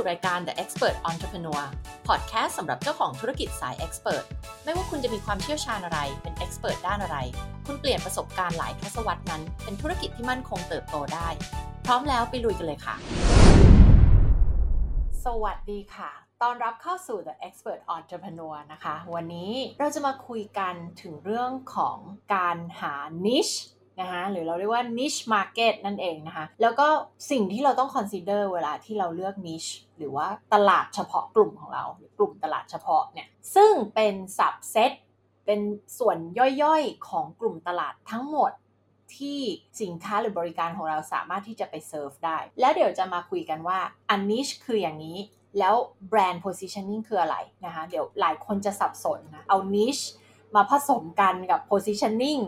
สู่รายการ The Expert Entrepreneur Podcast สำหรับเจ้าของธุรกิจสาย Expert ไม่ว่าคุณจะมีความเชี่ยวชาญอะไร เป็น Expert ด้านอะไร คุณเปลี่ยนประสบการณ์หลายทศวรรษนั้น เป็นธุรกิจที่มั่นคงเติบโตได้ พร้อมแล้วไปลุยกันเลยค่ะ สวัสดีค่ะตอนรับเข้าสู่ The Expert Entrepreneur นะคะ วันนี้เราจะมาคุยกันถึงเรื่องของการหา niche นะคะหรือเราเรียกว่า niche market นั่นเองนะคะแล้วก็สิ่งที่เราต้อง consider เวลาที่เราเลือก niche หรือว่าตลาดเฉพาะกลุ่มของเราหรือกลุ่มตลาดเฉพาะเนี่ยซึ่งเป็น subset เป็นส่วนย่อยๆ ของกลุ่มตลาดทั้งหมดที่สินค้าหรือบริการของเราสามารถที่จะไปเซิร์ฟได้ แล้วเดี๋ยวจะมาคุยกันว่าอัน niche คืออย่างนี้ แล้ว brand positioning คืออะไรนะคะ เดี๋ยวหลายคนจะสับสนนะ เอา niche มาผสมกันกับ positioning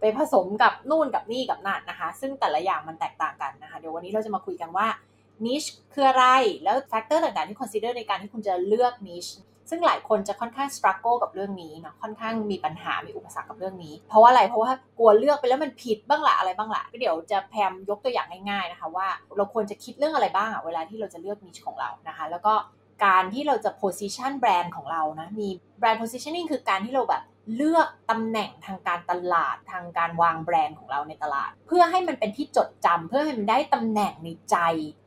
ไปผสมกับนู่นกับนี่กับนั่นนะคะ ซึ่งแต่ละอย่างมันแตกต่างกันนะคะ เดี๋ยววันนี้เราจะมาคุยกันว่า niche คืออะไร แล้ว factor ต่างๆ ที่ consider ในการที่คุณจะเลือก niche ซึ่งหลายคนจะค่อนข้าง struggle กับเรื่องนี้เนาะค่อนข้างมีปัญหา มีอุปสรรคกับเรื่องนี้ เพราะว่าอะไร เพราะว่ากลัวเลือกไปแล้วมันผิดบ้างละอะไรบ้างละก็เดี๋ยวจะแพมยกตัวอย่างง่ายๆนะคะว่า เราควรจะคิดเรื่องอะไรบ้างอะเวลาที่เราจะเลือก niche ของเรานะคะ แล้วก็ การที่เราจะ position แบรนด์ของเรานะ มี brand positioning คือการที่เราแบบเลือกตำแหน่งทางการตลาดทางการวางแบรนด์ของเราในตลาด เพื่อให้มันเป็นที่จดจำเพื่อให้มันได้ตำแหน่งในใจ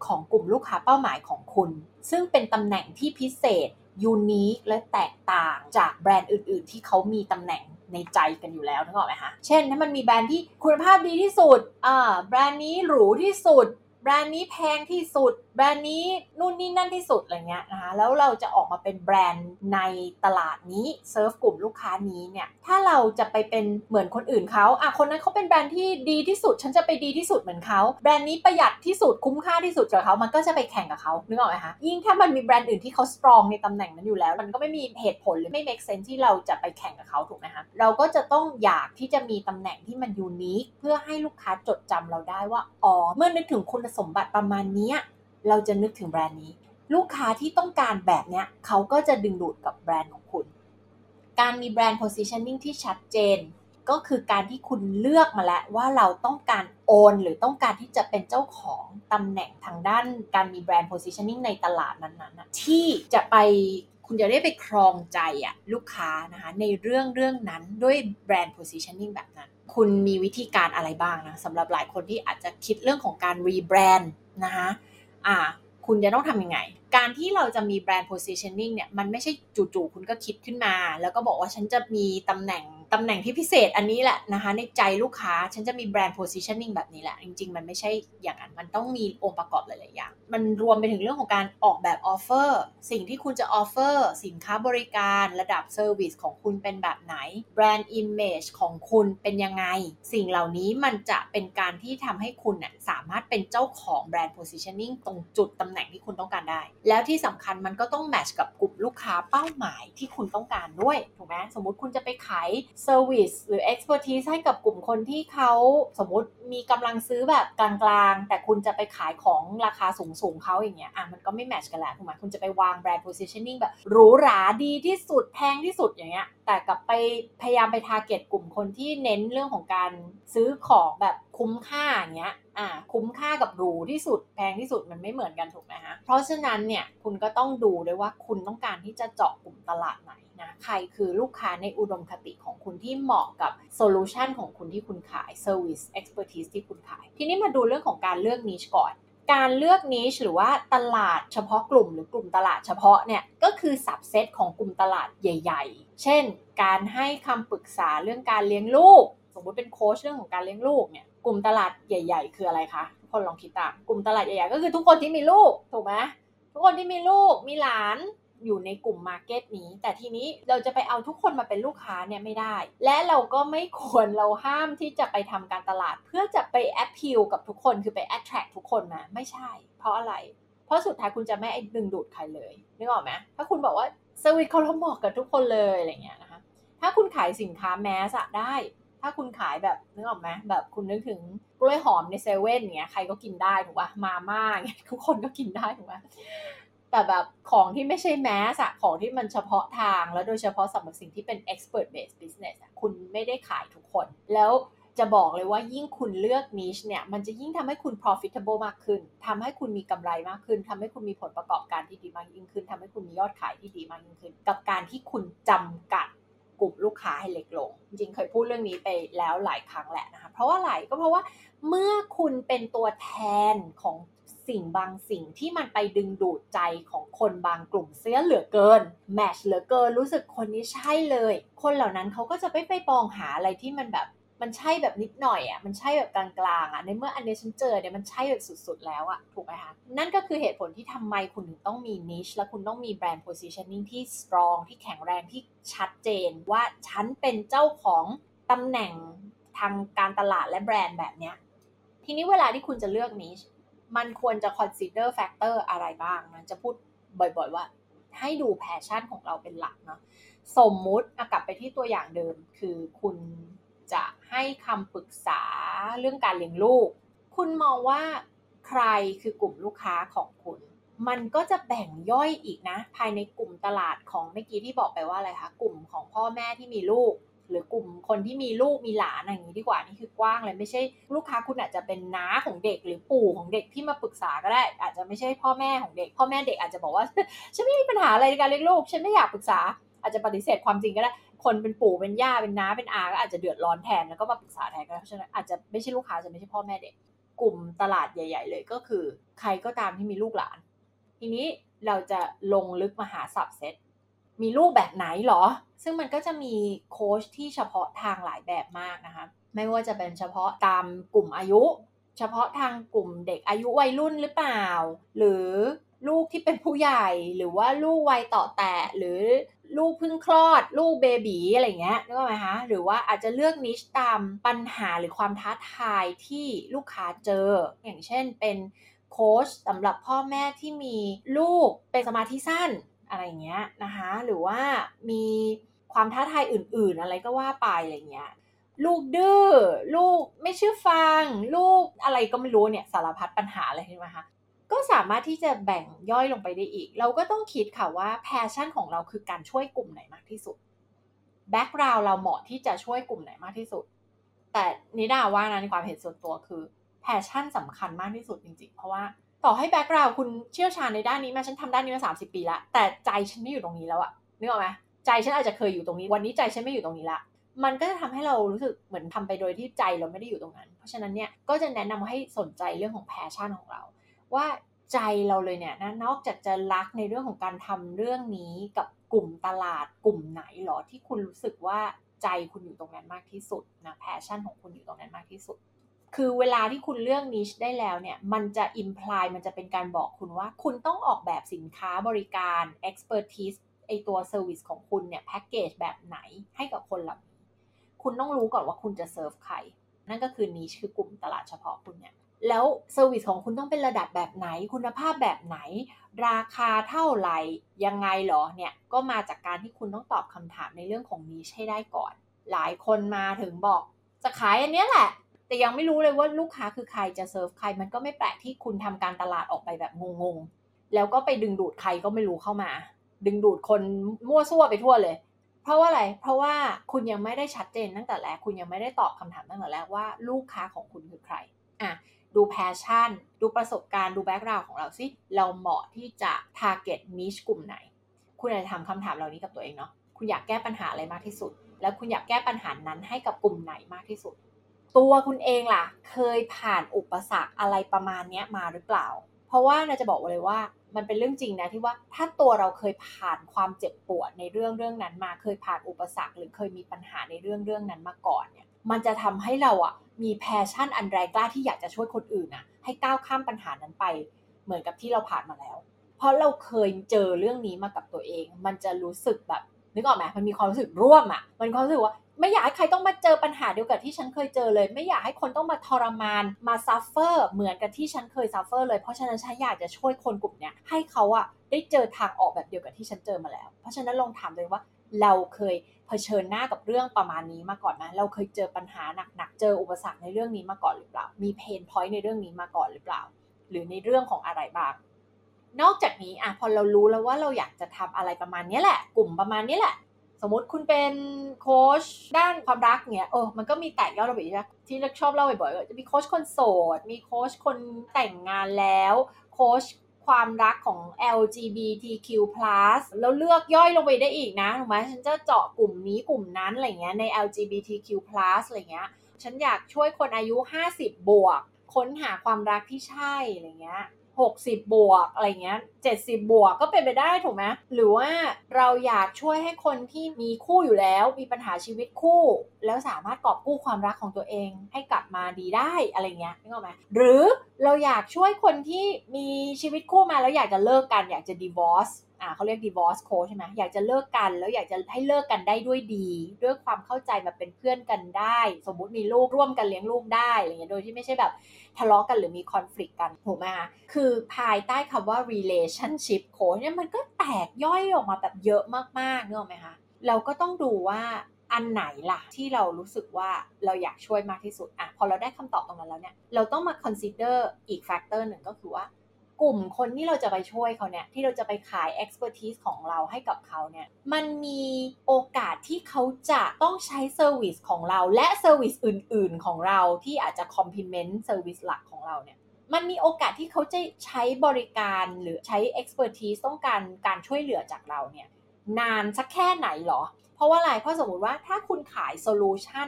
ของกลุ่มลูกค้าเป้าหมายของคุณ ซึ่งเป็นตำแหน่งที่พิเศษยูนิคและแตกต่างจากแบรนด์อื่น ๆ ที่เขามีตำแหน่งในใจกันอยู่แล้วนึกออกไหมคะ เช่นถ้ามันมีแบรนด์ที่คุณภาพดีที่สุดอ่าแบรนด์นี้หรูที่สุด แบรนด์นี้แพงที่สุด แบรนด์นี้นู่นนี่นั่นที่สุดอะไรเงี้ยนะคะแล้วเราจะออกมาเป็นแบรนด์ในตลาดนี้เซิร์ฟกลุ่มลูกค้านี้เนี่ยถ้าเราจะไปเป็นเหมือนคนอื่นเขาอะคนนั้นเขาเป็นแบรนด์ที่ดีที่สุด ฉันจะไปดีที่สุดเหมือนเขาแบรนด์นี้ประหยัดที่สุดคุ้มค่าที่สุดกับเขามันก็จะไปแข่งกับเขานึกออกไหมคะยิ่งถ้ามันมีแบรนด์อื่นที่เขาสตรองในตำแหน่งนั้นอยู่แล้ว มันก็ไม่มีเหตุผลหรือไม่ make sense ที่เราจะไปแข่งกับเขาถูกไหมคะเราก็จะต้องอยากที่จะมีตำแหน่งที่มันยูนิคเพื่อให้ลูกค้าจดจำเราได้ว่าอ๋อเมื่อนึกถึงคุณสมบัติประมาณนี้เราจะนึกถึงแบรนด์นี้ ลูกค้าที่ต้องการแบบเนี้ยเขาก็จะดึงดูดกับแบรนด์ของคุณ การมีแบรนด์ positioning ที่ชัดเจน ก็คือการที่คุณเลือกมาแล้วว่าเราต้องการโอนหรือต้องการที่จะเป็นเจ้าของตำแหน่งทางด้านการมีแบรนด์ positioning ในตลาดนั้นๆที่จะไปคุณจะได้ไปครองใจอะลูกค้านะคะในเรื่องเรื่องนั้นด้วยแบรนด์ positioning แบบนั้น คุณมีวิธีการอะไรบ้างนะสำหรับหลายคนที่อาจจะคิดเรื่องของการรีแบรนด์นะคะอ่าคุณจะต้องทำยังไง การที่เราจะมี brand positioning เนี่ย มันไม่ใช่จู่ๆ คุณก็คิดขึ้นมา แล้วก็บอกว่าฉันจะมีตำแหน่ง ตำแหน่งที่พิเศษอันนี้แหละนะคะ ในใจลูกค้าฉันจะมี brand positioning แบบนี้แหละ จริง ๆ มันไม่ใช่อย่างนั้น มันต้องมีองค์ประกอบหลาย ๆ อย่าง มันรวมไปถึงเรื่องของการออกแบบ offer สิ่งที่คุณจะ offer สินค้าบริการระดับ service ของคุณเป็นแบบไหน brand image ของคุณเป็นยังไง สิ่งเหล่านี้มันจะเป็นการที่ทำให้คุณน่ยสามารถเป็นเจ้าของแบรนด์ positioning ตรงจุดตำแหน่งที่คุณต้องการได้ แล้วที่สำคัญมันก็ต้องแมทช์กับกลุ่มลูกค้าเป้าหมายที่คุณต้องการด้วยถูกไหมสมมุติคุณจะไปขายเซอร์วิสหรือ expertise ให้กับกลุ่มคนที่เขาสมมติมีกำลังซื้อแบบกลางๆ แต่คุณจะไปขายของราคาสูงๆเขาอย่างเงี้ยอะมันก็ไม่แมทช์กันแล้วถูกไหมคุณจะไปวางแบรนด์ positioning แบบหรูหราดีที่สุดแพงที่สุดอย่างเงี้ยแต่กลับไปพยายามไป target กลุ่มคนที่เน้นเรื่องของการซื้อของแบบคุ้มค่าอย่างเงี้ยอ่าคุ้มค่ากับหรูที่สุดแพงที่สุดมันไม่เหมือนกันถูกไหมฮะเพราะฉะนั้นเนี่ยคุณก็ต้องดูด้วยว่าคุณต้องการที่จะเจาะกลุ่มตลาดไหน นะใครคือลูกค้าในอุดมคติของคุณที่เหมาะกับ solution ของคุณที่คุณขาย service expertise ที่คุณขาย ทีนี้มาดูเรื่องของการเลือก niche ก่อนการเลือก niche หรือว่าตลาดเฉพาะกลุ่มหรือกลุ่มตลาดเฉพาะเนี่ยก็คือ subset ของกลุ่มตลาดใหญ่ ๆ เช่น การให้คำปรึกษาเรื่องการเลี้ยงลูก สมมติเป็นโค้ชเรื่องของการเลี้ยงลูกเนี่ยกลุ่มตลาดใหญ่ ๆ คืออะไรคะทุกคนลองคิดตาม กลุ่มตลาดใหญ่ๆก็คือทุกคนที่มีลูกถูกไหมทุกคนที่มีลูกมีหลาน อยู่ในกลุ่ม market นี้ แต่ทีนี้เราจะไปเอาทุกคนมาเป็นลูกค้าเนี่ยไม่ได้ และเราก็ไม่ควรเราห้ามที่จะไปทำการตลาด เพื่อจะไป appeal กับทุกคนคือไปแอ t แทรทุกคนมาไม่ใช่ เพราะอะไร เพราะสุดท้ายคุณจะไม่ดึงดูดใครเลยนึกออกไหมถ้าคุณบอกว่าเซอร์วิสเขาเหมาะกับทุกคนเลยอะไรเงี้ยนะคะถ้าคุณขายสินค้าแมสอะได้ ถ้าคุณขายแบบนึกออกไหมแบบคุณนึกถึงกล้วยหอมในเซเว่นเงี้ยใครก็กินได้ถูกป่ะมาม่าเงี้ยทุกคนก็กินได้ถูกป่ะ แต่แบบของที่ไม่ใช่แมสอะของที่มันเฉพาะทาง แล้วโดยเฉพาะสำหรับสิ่งที่เป็น expert based business อะคุณไม่ได้ขายทุกคน แล้วจะบอกเลยว่ายิ่งคุณเลือก niche เนี่ยมันจะยิ่งทำให้คุณ profitable มากขึ้นทำให้คุณมีกำไรมากขึ้นทำให้คุณมีผลประกอบการที่ดีมากยิ่งขึ้นทำให้คุณมียอดขายที่ดีมากยิ่งขึ้น กับการที่คุณจำกัดกลุ่มลูกค้าให้เล็กลง จริงๆเคยพูดเรื่องนี้ไปแล้วหลายครั้งแหละนะคะเพราะว่าอะไรก็เพราะว่าเมื่อคุณเป็นตัวแทนของ สิ่งบางสิ่งที่มันไปดึงดูดใจของคนบางกลุ่มเสียเหลือเกินแมชเหลือเกินรู้สึกคนนี้ใช่เลย คนเหล่านั้นเขาก็จะไม่ไปปองหาอะไรที่มันแบบมันใช่แบบนิดหน่อยอะ มันใช่แบบกลางๆอะ ในเมื่ออันนี้ฉันเจอเนี่ยมันใช่แบบสุดๆแล้วอะ ถูกไหมคะ นั่นก็คือเหตุผลที่ทำไมคุณถึงต้องมี niche และคุณต้องมีแบรนด์ positioning ที่ strong ที่แข็งแรงที่ชัดเจนว่าฉันเป็นเจ้าของตำแหน่งทางการตลาดและแบรนด์แบบเนี้ย ทีนี้เวลาที่คุณจะเลือก niche มันควรจะ consider factor อะไรบ้างนะจะพูดบ่อยๆว่า ให้ดู passion ของเราเป็นหลักเนาะสมมุติกลับไปที่ตัวอย่างเดิม คือคุณจะให้คำปรึกษาเรื่องการเลี้ยงลูก คุณมองว่าใครคือกลุ่มลูกค้าของคุณ มันก็จะแบ่งย่อยอีกนะ ภายในกลุ่มตลาดของเมื่อกี้ที่บอกไปว่าอะไรคะ กลุ่มของพ่อแม่ที่มีลูก หรือกลุ่มคนที่มีลูกมีหลานอย่างนี้ดีกว่านี่คือกว้างเลยไม่ใช่ลูกค้าคุณอาจจะเป็นน้าของเด็กหรือปู่ของเด็กที่มาปรึกษาก็ได้ อาจจะไม่ใช่พ่อแม่ของเด็ก พ่อแม่เด็กอาจจะบอกว่าฉันไม่มีปัญหาอะไรในการเลี้ยงลูกฉันไม่อยากปรึกษาอาจจะปฏิเสธความจริงก็ได้คนเป็นปู่เป็นย่าเป็นน้าเป็นอาก็อาจจะเดือดร้อนแทนแล้วก็มาปรึกษาแทนก็เพราะฉะนั้นอาจจะไม่ใช่ลูกค้าจะไม่ใช่พ่อแม่เด็ก กลุ่มตลาดใหญ่ ๆ เลยก็คือ ใครก็ตามที่มีลูกหลาน ทีนี้เราจะลงลึกมาหาสับเซต มีลูกแบบไหนหรอ ซึ่งมันก็จะมีโค้ชที่เฉพาะทางหลายแบบมากนะคะ ไม่ว่าจะเป็นเฉพาะตามกลุ่มอายุ เฉพาะทางกลุ่มเด็กอายุวัยรุ่นหรือเปล่า หรือลูกที่เป็นผู้ใหญ่หรือว่าลูกวัยต่อแตะหรือลูกเพิ่งคลอด ลูกเบบีอะไรเงี้ยนึกออกไหมคะหรือว่าอาจจะเลือกนิชตามปัญหาหรือความท้าทายที่ลูกค้าเจอ อย่างเช่นเป็นโค้ชสำหรับพ่อแม่ที่มีลูกเป็นสมาธิสั้น อะไรเงี้ยนะคะหรือว่ามีความท้าทายอื่น ๆ อะไรก็ว่าไปอะไรเงี้ยลูกดื้อลูกไม่เชื่อฟัง ลูกอะไรก็ไม่รู้เนี่ยสารพัดปัญหาอะไรใช่ไหมคะก็สามารถที่จะแบ่งย่อยลงไปได้อีก เราก็ต้องคิดค่ะว่า passion ของเราคือการช่วยกลุ่มไหนมากที่สุด background เราเหมาะที่จะช่วยกลุ่มไหนมากที่สุด แต่นิดาว่านะในความเห็นส่วนตัวคือ passion สำคัญมากที่สุดจริงๆ เพราะว่า ต่อให้ background คุณเชี่ยวชาญในด้านนี้มาฉันทำด้านนี้มาสามสิบปีละแต่ใจฉันไม่อยู่ตรงนี้แล้วอะนึกออกไหมใจฉันอาจจะเคยอยู่ตรงนี้ วันนี้ใจฉันไม่อยู่ตรงนี้ละมันก็จะทำให้เรารู้สึกเหมือนทำไปโดยที่ใจเราไม่ได้อยู่ตรงนั้น เพราะฉะนั้นเนี่ยก็จะแนะนำให้สนใจเรื่องของ passion ของเรา ว่าใจเราเลยเนี่ยนะนอกจากจะรักในเรื่องของการทำเรื่องนี้กับกลุ่มตลาดกลุ่มไหนหรอที่คุณรู้สึกว่าใจคุณอยู่ตรงนั้นมากที่สุดนะ passion ของคุณอยู่ตรงนั้นมากที่สุด คือเวลาที่คุณเลือก niche ได้แล้วเนี่ย มันจะ imply มันจะเป็นการบอกคุณว่า คุณต้องออกแบบสินค้าบริการ expertise ไอตัว service ของคุณเนี่ยแพ็กเกจแบบไหนให้กับคนเหล่านี้ คุณต้องรู้ก่อนว่าคุณจะเซิร์ฟใคร นั่นก็คือ niche คือกลุ่มตลาดเฉพาะคุณเนี่ย แล้ว service ของคุณต้องเป็นระดับแบบไหน คุณภาพแบบไหน ราคาเท่าไหร่ ยังไงหรอเนี่ย ก็มาจากการที่คุณต้องตอบคำถามในเรื่องของ niche ให้ได้ก่อน หลายคนมาถึงบอกจะขายอันนี้แหละ แต่ยังไม่รู้เลยว่าลูกค้าคือใครจะเซิร์ฟใคร มันก็ไม่แปลกที่คุณทำการตลาดออกไปแบบงงๆ แล้วก็ไปดึงดูดใครก็ไม่รู้เข้ามา ดึงดูดคนมั่วซั่วไปทั่วเลย เพราะว่าอะไร เพราะว่าคุณยังไม่ได้ชัดเจนตั้งแต่แรก คุณยังไม่ได้ตอบคำถามตั้งแต่แรกว่าลูกค้าของคุณคือใคร อะ ดู passion ดูประสบการณ์ ดูแบ็กกราวน์ของเราสิ เราเหมาะที่จะ target niche กลุ่มไหน คุณอาจจะถามคำถามเหล่านี้กับตัวเองเนาะ คุณอยากแก้ปัญหาอะไรมากที่สุด แล้วคุณอยากแก้ปัญหานั้นให้กับกลุ่มไหนมากที่สุด ตัวคุณเองล่ะ เคยผ่านอุปสรรคอะไรประมาณนี้มาหรือเปล่า เพราะว่านาจะบอกเลยว่ามันเป็นเรื่องจริงนะที่ว่าถ้าตัวเราเคยผ่านความเจ็บปวดในเรื่องเรื่องนั้นมาเคยผ่านอุปสรรค หรือเคยมีปัญหาในเรื่องเรื่องนั้นมาก่อนเนี่ยมันจะทำให้เราอะมี passion อันแรงกล้าที่อยากจะช่วยคนอื่นอะให้ก้าวข้ามปัญหานั้นไป เหมือนกับที่เราผ่านมาแล้ว เพราะเราเคยเจอเรื่องนี้มากับตัวเอง มันจะรู้สึกแบบนึกออกไหมมันมีความรู้สึกร่วมอะมันความรู้สึกว่า ไม่อยากให้ใครต้องมาเจอปัญหาเดียวกับที่ฉันเคยเจอเลย ไม่อยากให้คนต้องมาทรมานมา suffer เหมือนกับที่ฉันเคย suffer เลยเพราะฉะนั้นฉันอยากจะช่วยคนกลุ่มเนี้ยให้เขาอะได้เจอทางออกแบบเดียวกับที่ฉันเจอมาแล้ว เพราะฉะนั้นลองถามเลยว่าเราเคยเผชิญหน้ากับเรื่องประมาณนี้มาก่อนไหมเราเคยเจอปัญหาหนักๆเจออุปสรรคในเรื่องนี้มาก่อนหรือเปล่า มีเพนพอยต์ในเรื่องนี้มาก่อนหรือเปล่า หรือในเรื่องของอะไรบ้างนอกจากนี้อะพอเรารู้แล้วว่าเราอยากจะทำอะไรประมาณนี้แหละ กลุ่มประมาณนี้แหละ สมมติคุณเป็นโค้ชด้านความรักเนี้ยเออมันก็มีแตกยอดระเบียบที่ชอบเล่าบ่อยๆจะมีโค้ชคนโสด มีโค้ชคนแต่งงานแล้ว โค้ชความรักของ LGBTQ+ แล้วเลือกย่อยลงไปได้อีกนะถูกไหมฉันจะเจาะกลุ่มนี้กลุ่มนั้นอะไรเงี้ยใน LGBTQ+ อะไรเงี้ยฉันอยากช่วยคนอายุ 50 บวก ค้นหาความรักที่ใช่อะไรเงี้ย 60 บวกอะไรเงี้ย70 บวกก็เป็นไปได้ถูกไหมหรือว่าเราอยากช่วยให้คนที่มีคู่อยู่แล้วมีปัญหาชีวิตคู่ แล้วสามารถกอบกู้ความรักของตัวเองให้กลับมาดีได้อะไรเงี้ยนึกออกไหมหรือเราอยากช่วยคนที่มีชีวิตคู่มาแล้วอยากจะเลิกกันอยากจะ divorce อ่าเขาเรียก divorce coach ใช่ไหมอยากจะเลิกกันแล้วอยากจะให้เลิกกันได้ด้วยดี ด้วยความเข้าใจมาเป็นเพื่อนกันได้ สมมุติมีลูกร่วมกันเลี้ยงลูกได้อะไรเงี้ยโดยที่ไม่ใช่แบบทะเลาะกันหรือมี conflict กันถูกไหมคะคือภายใต้คำว่า relationship coach เนี่ยมันก็แตกย่อยออกมาแบบเยอะมากๆเนอะไหมคะเราก็ต้องดูว่าอันไหนล่ะที่เรารู้สึกว่าเราอยากช่วยมากที่สุดอะพอเราได้คำตอบตรงนั้นแล้วเนี่ยเราต้องมา consider อีก factor หนึ่งก็คือว่า กลุ่มคนที่เราจะไปช่วยเขาเนี่ยที่เราจะไปขาย expertise ของเราให้กับเขาเนี่ยมันมีโอกาสที่เขาจะต้องใช้ service ของเราและ service อื่น ๆ ของเราที่อาจจะ complement service หลักของเราเนี่ยมันมีโอกาสที่เขาจะใช้บริการหรือใช้ expertise ต้องการการช่วยเหลือจากเราเนี่ยนานสักแค่ไหนหรอ เพราะว่าอะไรเพราะสมมติว่าถ้าคุณขาย solution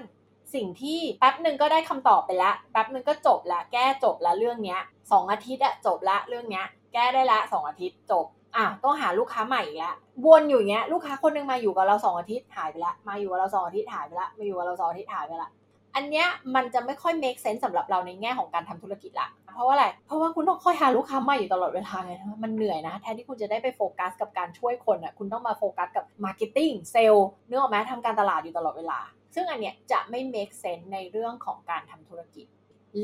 สิ่งที่แป๊บหนึ่งก็ได้คำตอบไปแล้วแป๊บหนึ่งก็จบละแก้จบละเรื่องเนี้ยสองอาทิตย์อะจบละเรื่องเนี้ย แก้ได้ละสองอาทิตย์จบอะต้องหาลูกค้าใหม่อีกล้วนอยู่อย่างเงี้ยลูกค้าคนนึงมาอยู่กับเราสองอาทิตย์หายไปละมาอยู่กับเราสองอาทิตย์หายไปละมาอยู่กับเราสองอาทิตย์หายไปละอันเนี้ยมันจะไม่ค่อย make sense สำหรับเราในแง่ของการทำธุรกิจละ เพราะว่าอะไร เพราะว่าคุณต้องคอยหาลูกค้าใหม่อยู่ตลอดเวลาไงมันเหนื่อยนะ แทนที่คุณจะได้ไปโฟกัสกับการช่วยคนอะ คุณต้องมาโฟกัสกับ marketing เซลล์เนื้อออกไหมทำการตลาดอยู่ตลอดเวลา ซึ่งอันเนี้ยจะไม่ make sense ในเรื่องของการทำธุรกิจ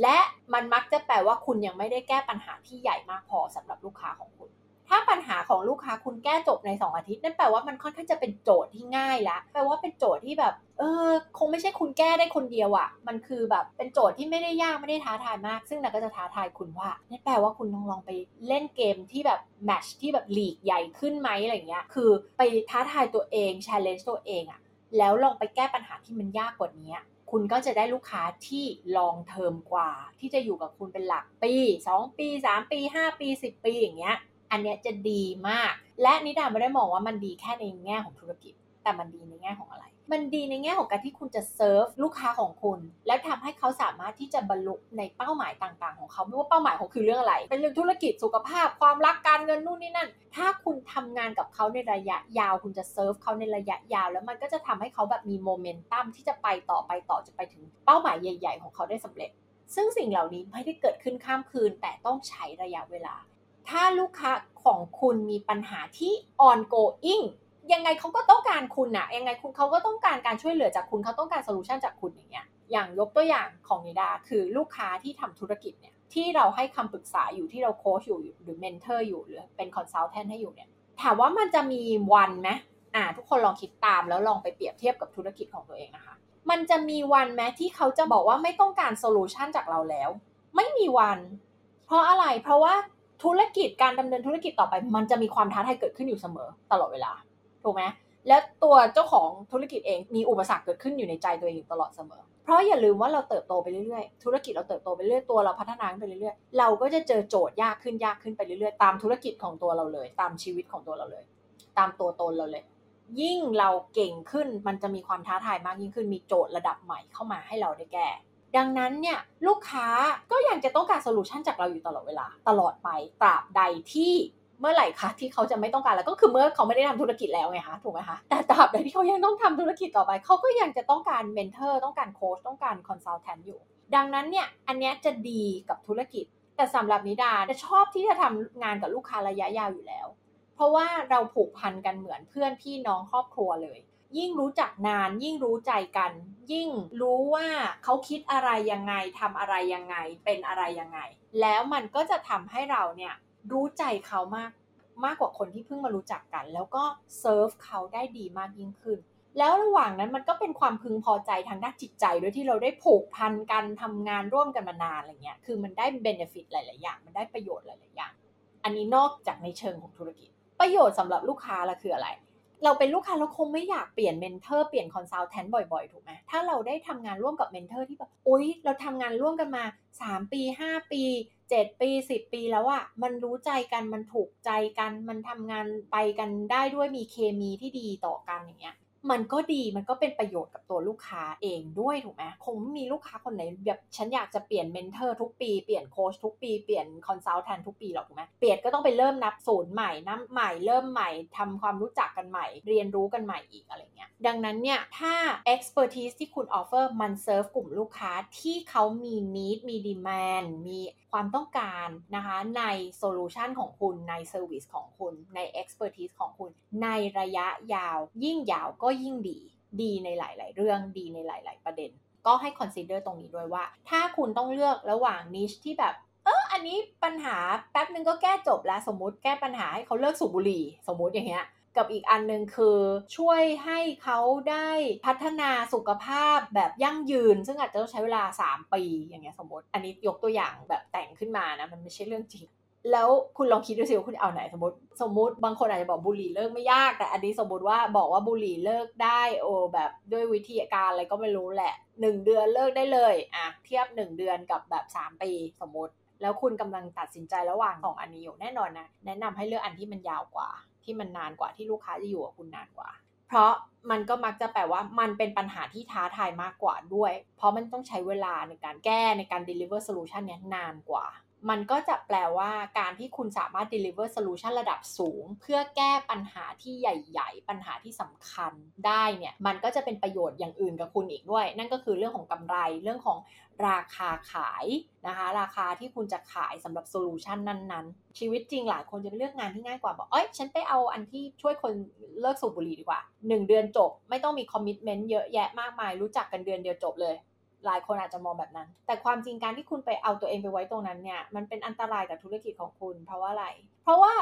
และมันมักจะแปลว่าคุณยังไม่ได้แก้ปัญหาที่ใหญ่มากพอสำหรับลูกค้าของคุณ ถ้าปัญหาของลูกค้าคุณแก้จบใน 2 อาทิตย์ นั่นแปลว่ามันค่อนข้างจะเป็นโจทย์ที่ง่ายละแปลว่าเป็นโจทย์ที่แบบเออคงไม่ใช่คุณแก้ได้คนเดียวอะ่ะมันคือแบบเป็นโจทย์ที่ไม่ได้ยากไม่ได้ท้าทายมาก ซึ่งนันก็จะท้าทายคุณว่านั่นแปลว่าคุณลองลองไปเล่นเกมที่แบบแมชที่แบบลีกใหญ่ขึ้นไหมอะไรเงี้ยคือไปท้าทายตัวเอง challenge ตัวเองอะ แล้วลองไปแก้ปัญหาที่มันยากกว่านี้คุณก็จะได้ลูกค้าที่ลองเทอมกว่า ที่จะอยู่กับคุณเป็นหลักปี 2 ปี 3 ปี 5 ปี 10 ปีอย่างเงี้ยอันเนี้ยจะดีมาก และนิดาไม่ได้มองว่ามันดีแค่ในแง่ของธุรกิจ แต่มันดีในแง่ของอะไร มันดีในแง่ของการที่คุณจะเซิร์ฟลูกค้าของคุณ และทำให้เขาสามารถที่จะบรรลุในเป้าหมายต่างๆ ของเขาไม่ว่าเป้าหมายของคือเรื่องอะไร เป็นเรื่องธุรกิจสุขภาพ ความรักการเงินนู่นนี่นั่น ถ้าคุณทำงานกับเขาในระยะยาว คุณจะเซิร์ฟเขาในระยะยาว แล้วมันก็จะทำให้เขาแบบมีโมเมนตัมที่จะไปต่อไปต่อจะไปถึงเป้าหมายใหญ่ ๆ ของเขาได้สำเร็จ ซึ่งสิ่งเหล่านี้ไม่ได้เกิดขึ้นข้ามคืน แต่ต้องใช้ระยะเวลา ถ้าลูกค้าของคุณมีปัญหาที่ ongoing ยังไงเขาก็ต้องการคุณอะยังไงคุณเขาก็ต้องการการช่วยเหลือจากคุณเขาต้องการ solution จากคุณอย่างเงี้ยอย่างยกตัวอย่างของนิดาคือลูกค้าที่ทำธุรกิจเนี่ยที่เราให้คำปรึกษาอยู่ที่เราโค้ชอยู่หรือ mentor อยู่หรือเป็น consultant ให้อยู่เนี่ยถามว่ามันจะมีวันไหมอ่า ทุกคนลองคิดตามแล้วลองไปเปรียบเทียบกับธุรกิจของตัวเองนะคะ มันจะมีวันไหมที่เขาจะบอกว่าไม่ต้องการโซลูชันจากเราแล้ว ไม่มีวัน เพราะอะไรเพราะว่าธุรกิจการดำเนินธุรกิจต่อไป มันจะมีความท้าทายเกิดขึ้นอยู่เสมอตลอดเวลา ถูกไหมและตัวเจ้าของธุรกิจเองมีอุปสรรคเกิดขึ้นอยู่ในใจตัวเองอยู่ตลอดเสมอ เพราะอย่าลืมว่าเราเติบโตไปเรื่อยๆ ธุรกิจเราเติบโตไปเรื่อยตัวเราพัฒนาไปเรื่อยๆ เราก็จะเจอโจทย์ยากขึ้นยากขึ้นไปเรื่อยๆ ตามธุรกิจของตัวเราเลย ตามชีวิตของตัวเราเลย ตามตัวตนเราเลย ยิ่งเราเก่งขึ้นมันจะมีความท้าทายมากยิ่งขึ้น มีโจทย์ระดับใหม่เข้ามาให้เราได้แก้ดังนั้นเนี่ยลูกค้าก็ยังจะต้องการ solution จากเราอยู่ตลอดเวลา ตลอดไปตราบใดที่ เมื่อไหร่คะที่เขาจะไม่ต้องการแล้วก็คือเมื่อเขาไม่ได้ทำธุรกิจแล้วไงคะถูกไหมคะแต่ตราบใดที่เขายังต้องทำธุรกิจต่อไป เขาก็ยังจะต้องการ mentor ต้องการโค้ชต้องการ consultant อยู่ ดังนั้นเนี่ยอันนี้จะดีกับธุรกิจ แต่สำหรับนิดาจะชอบที่จะทำงานกับลูกค้าระยะยาวอยู่แล้ว เพราะว่าเราผูกพันกันเหมือนเพื่อนพี่น้องครอบครัวเลยยิ่งรู้จักนานยิ่งรู้ใจกัน ยิ่งรู้ว่าเขาคิดอะไรยังไงทำอะไรยังไง เป็นอะไรยังไง แล้วมันก็จะทำให้เราเนี่ย รู้ใจเขามากมากกว่าคนที่เพิ่งมารู้จักกัน แล้วก็เซิร์ฟเขาได้ดีมากยิ่งขึ้น แล้วระหว่างนั้นมันก็เป็นความพึงพอใจทางด้านจิตใจด้วยที่เราได้ผูกพันกันทำงานร่วมกันมานานอะไรเงี้ยคือมันได้เบนฟิตหลาย ๆ อย่าง มันได้ประโยชน์หลาย ๆ อย่าง อันนี้นอกจากในเชิงของธุรกิจ ประโยชน์สำหรับลูกค้าละคืออะไร เราเป็นลูกค้าเราคงไม่อยากเปลี่ยน mentor เปลี่ยน consultant บ่อย ๆ ถูกไหมถ้าเราได้ทำงานร่วมกับ mentor ที่แบบโอ๊ยเราทำงานร่วมกันมา 3 ปี 5 ปี 7 ปี 10 ปีแล้วอะมันรู้ใจกันมันถูกใจกัน มันทำงานไปกันได้ด้วยมีเคมีที่ดีต่อกันอย่างเงี้ย มันก็ดีมันก็เป็นประโยชน์กับตัวลูกค้าเองด้วยถูกไหมคงไม่มีลูกค้าคนไหนแบบฉันอยากจะเปลี่ยน mentor ทุกปีเปลี่ยนโค้ชทุกปีเปลี่ยน consultant ทุกปีหรอกถูกไหมเปลี่ยนก็ต้องไปเริ่มนับศูนย์ใหม่นับใหม่เริ่มใหม่ทำความรู้จักกันใหม่ เรียนรู้กันใหม่อีกอะไรเงี้ยดังนั้นเนี่ยถ้า expertise ที่คุณ offer มันเซิร์ฟกลุ่มลูกค้าที่เขามี need มี demand มีความต้องการนะคะใน solution ของคุณใน service ของคุณใน expertise ของคุณในระยะยาวยิ่งยาวก็ยิ่งดีดีในหลาย ๆ เรื่องดีในหลาย ๆ ประเด็น ก็ให้ consider ตรงนี้ด้วยว่า ถ้าคุณต้องเลือกระหว่าง niche ที่แบบเอออันนี้ปัญหาแป๊บนึงก็แก้จบแล้วสมมุติแก้ปัญหาให้เขาเลิกสูบบุหรี่ สมมุติอย่างเงี้ยกับอีกอันหนึ่งคือช่วยให้เขาได้พัฒนาสุขภาพแบบยั่งยืน ซึ่งอาจจะต้องใช้เวลา 3 ปีอย่างเงี้ยสมมติ อันนี้ยกตัวอย่างแบบแต่งขึ้นมานะ มันไม่ใช่เรื่องจริง แล้วคุณลองคิดดูสิว่าคุณเอาไหนสมมติ สมมติบางคนอาจจะบอกบุหรี่เลิกไม่ยาก แต่อันนี้สมมติว่าบอกว่าบุหรี่เลิกได้โอ้แบบด้วยวิธีการอะไรก็ไม่รู้แหละ1เดือนเลิกได้เลยอะเทียบ1เดือนกับแบบ3ปีสมมติ แล้วคุณกำลังตัดสินใจระหว่างสองอันนี้อยู่แน่นอนนะแนะนำให้เลือกอันที่มันยาวกว่า ที่มันนานกว่าที่ลูกค้าจะอยู่กับคุณนานกว่า เพราะมันก็มักจะแปลว่ามันเป็นปัญหาที่ท้าทายมากกว่าด้วย เพราะมันต้องใช้เวลาในการแก้ในการ deliver solution เนี้ยนานกว่า มันก็จะแปลว่าการที่คุณสามารถ deliver solution ระดับสูง เพื่อแก้ปัญหาที่ใหญ่ๆ ปัญหาที่สำคัญได้เนี่ย มันก็จะเป็นประโยชน์อย่างอื่นกับคุณอีกด้วย นั่นก็คือเรื่องของกำไร เรื่องของราคาขายนะคะ ราคาที่คุณจะขายสำหรับ solution นั้นๆ ชีวิตจริงหลายคนจะเลือกงานที่ง่ายกว่าบอก เอ้ย ฉันไปเอาอันที่ช่วยคนเลิกสูบบุหรี่ดีกว่า 1 เดือนจบ ไม่ต้องมี commitment เยอะแยะมากมาย รู้จักกันเดือนเดียวจบเลย หลายคนอาจจะมองแบบนั้น แต่ความจริงการที่คุณไปเอาตัวเองไปไว้ตรงนั้นเนี่ยมันเป็นอันตรายกับธุรกิจของคุณ เพราะว่าอะไร เพราะว่า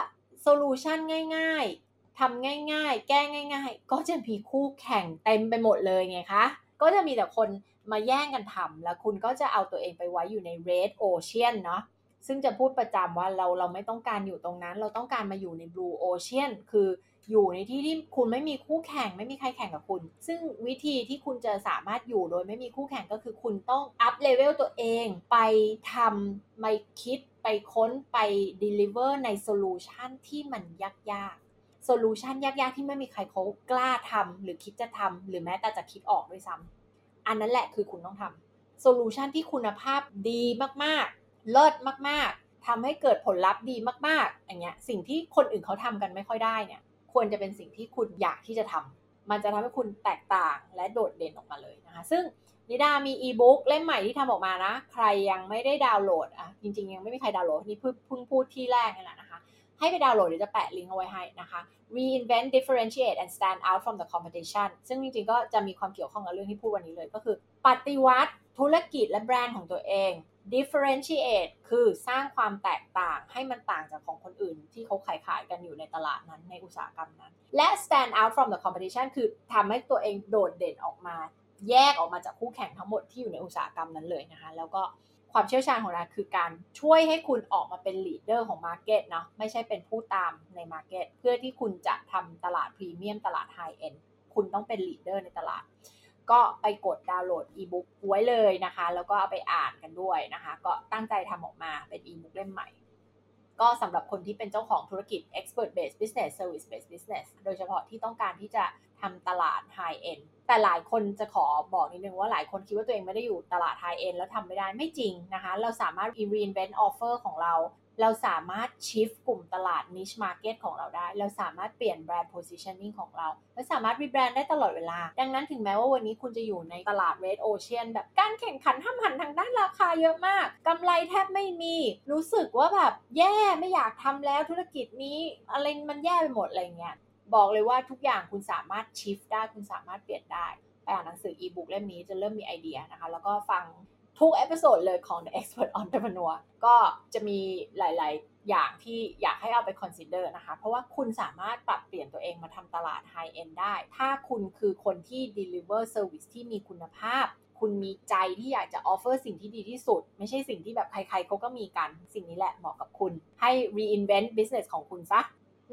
solution ง่ายๆทำง่ายๆ แก้ง่าย ๆ ก็จะมีคู่แข่งเต็มไปหมดเลยไงคะก็จะมีแต่คนมาแย่งกันทำแล้วคุณก็จะเอาตัวเองไปไว้อยู่ใน red ocean เนาะซึ่งจะพูดประจำว่าเราเราไม่ต้องการอยู่ตรงนั้น เราต้องการมาอยู่ใน blue ocean คือ อยู่ในที่ที่คุณไม่มีคู่แข่ง ไม่มีใครแข่งกับคุณ ซึ่งวิธีที่คุณจะสามารถอยู่โดยไม่มีคู่แข่งก็คือคุณต้อง up level ตัวเองไปทำไปคิดไปค้นไป deliver ใน solution ที่มันยากๆโซลูชันยากๆ ที่ไม่มีใครเขากล้าทำหรือคิดจะทำหรือแม้แต่จะคิดออกด้วยซ้ำอันนั้นแหละคือคุณต้องทำโซลูชันที่คุณภาพดีมากๆ เลิศมากๆทำให้เกิดผลลัพธ์ดีมากๆ อย่างเงี้ย สิ่งที่คนอื่นเขาทำกันไม่ค่อยได้เนี่ย ควรจะเป็นสิ่งที่คุณอยากที่จะทำมันจะทำให้คุณแตกต่างและโดดเด่นออกมาเลยนะคะ ซึ่งนิดามีอีบุ๊กเล่มใหม่ที่ทำออกมานะ ใครยังไม่ได้ดาวน์โหลดอะจริงๆ ยังไม่มีใครดาวน์โหลดนี่เพิ่งพูดที่แรกนี่แหละนะคะ ให้ไปดาวน์โหลดเดี๋ยวจะแปะลิงก์เอาไว้ให้นะคะ reinvent differentiate and stand out from the competition ซึ่งจริงๆ ก็จะมีความเกี่ยวข้องกับเรื่องที่พูดวันนี้เลย ก็คือ ปฏิวัติธุรกิจและแบรนด์ของตัวเอง differentiate คือสร้างความแตกต่างให้มันต่างจากของคนอื่น ที่เขาขายขายกันอยู่ในตลาดนั้นในอุตสาหกรรมนั้น และ stand out from the competition คือทำให้ตัวเองโดดเด่นออกมา แยกออกมาจากคู่แข่งทั้งหมดที่อยู่ในอุตสาหกรรมนั้นเลยนะคะ แล้วก็ความเชี่ยวชาญของเราคือการช่วยให้คุณออกมาเป็น leader ของ market เนาะไม่ใช่เป็นผู้ตามใน market เพื่อที่คุณจะทำตลาดพรีเมียมตลาด high end คุณต้องเป็น leader ในตลาด ก็ไปกดดาวน์โหลดอีบุ๊กไว้เลยนะคะ แล้วก็เอาไปอ่านกันด้วยนะคะ ก็ตั้งใจทำออกมาเป็นอีบุ๊กเล่มใหม่ ก็สำหรับคนที่เป็นเจ้าของธุรกิจ expert based business service based business โดยเฉพาะที่ต้องการที่จะทำตลาด high end แต่หลายคนจะขอบอกนิดนึงว่าหลายคนคิดว่าตัวเองไม่ได้อยู่ตลาด high end แล้วทำไม่ได้ไม่จริงนะคะ เราสามารถ reinvent offer ของเรา เราสามารถ shift กลุ่มตลาด niche market ของเราได้ เราสามารถเปลี่ยน brand positioning ของเราและสามารถ rebrand ได้ตลอดเวลา ดังนั้นถึงแม้ว่าวันนี้คุณจะอยู่ในตลาด red ocean แบบการแข่งขันห้ามหันทางด้านราคาเยอะมากกำไรแทบไม่มี รู้สึกว่าแบบแย่ไม่อยากทำแล้วธุรกิจนี้อะไรมันแย่ไปหมดอะไรเงี้ยบอกเลยว่าทุกอย่างคุณสามารถ shift ได้คุณสามารถเปลี่ยนได้ไปอ่านหนังสืออีบุ๊กเล่มนี้จะเริ่มมีไอเดียนะคะ แล้วก็ฟัง ทุก episode เลยของ The Expert Entrepreneur ก็จะมีหลาย ๆ อย่างที่อยากให้เอาไป consider นะคะ เพราะว่าคุณสามารถปรับเปลี่ยนตัวเองมาทำตลาด high end ได้ ถ้าคุณคือคนที่ deliver service ที่มีคุณภาพ คุณมีใจที่อยากจะ offer สิ่งที่ดีที่สุด ไม่ใช่สิ่งที่แบบใคร ๆเขาก็มีกัน สิ่งนี้แหละเหมาะกับคุณ ให้ reinvent business ของคุณซะ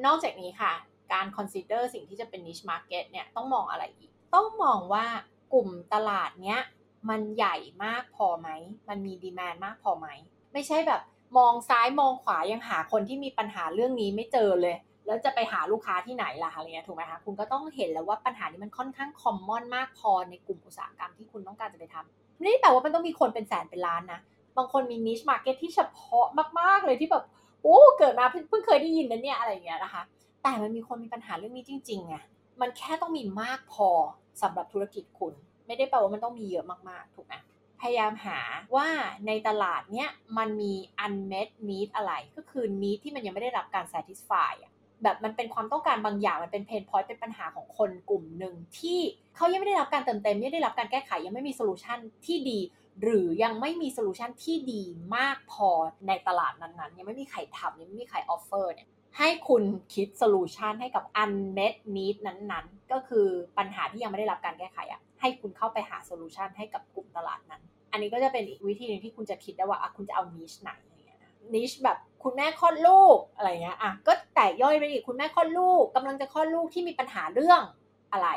นอกจากนี้ค่ะ การ consider สิ่งที่จะเป็น niche market เนี่ยต้องมองอะไรอีก ต้องมองว่ากลุ่มตลาดเนี้ย มันใหญ่มากพอไหม มันมีดีแมนมากพอไหม ไม่ใช่แบบมองซ้ายมองขวายังหาคนที่มีปัญหาเรื่องนี้ไม่เจอเลย แล้วจะไปหาลูกค้าที่ไหนล่ะอะไรเงี้ยถูกไหมคะคุณก็ต้องเห็นแล้วว่าปัญหานี้มันค่อนข้างคอมมอนมากพอในกลุ่มอุตสาหกรรมที่คุณต้องการจะไปทำไม่ได้แปลว่ามันต้องมีคนเป็นแสนเป็นล้านนะบางคนมี niche market ที่เฉพาะมากๆเลยที่แบบโอ้เกิดมาเพิ่งเคยได้ยินนะเนี่ยอะไรเงี้ยนะคะ แต่มันมีคนมีปัญหาเรื่องนี้จริงๆไงมันแค่ต้องมีมากพอสำหรับธุรกิจคุณ ไม่ได้แปลว่ามันต้องมีเยอะมากๆ ถูกไหมพยายามหาว่าในตลาดเนี้ยมันมี unmet need อะไร ก็คือ need ที่มันยังไม่ได้รับการ satisfy แบบมันเป็นความต้องการบางอย่างมันเป็น pain point เป็นปัญหาของคนกลุ่มหนึ่งที่เขายังไม่ได้รับการเติมเต็มไม่ได้รับการแก้ไขยังไม่มี solutionที่ดี หรือยังไม่มี solution ที่ดีมากพอในตลาดนั้นๆ ยังไม่มีใครทำยังไม่มีใคร offer เนี่ย ให้คุณคิด solution ให้กับ unmet need นั้นๆ ก็คือปัญหาที่ยังไม่ได้รับการแก้ไขอะให้คุณเข้าไปหา solution ให้กับกลุ่มตลาดนั้น อันนี้ก็จะเป็นอีกวิธีหนึ่งที่คุณจะคิดได้ว่าคุณจะเอา niche ไหนอะไรเงี้ยนะ niche แบบคุณแม่คลอดลูกอะไรเงี้ยอะก็แตกย่อยไปอีกคุณแม่คลอดลูกกำลังจะคลอดลูกที่มีปัญหาเรื่องอะไร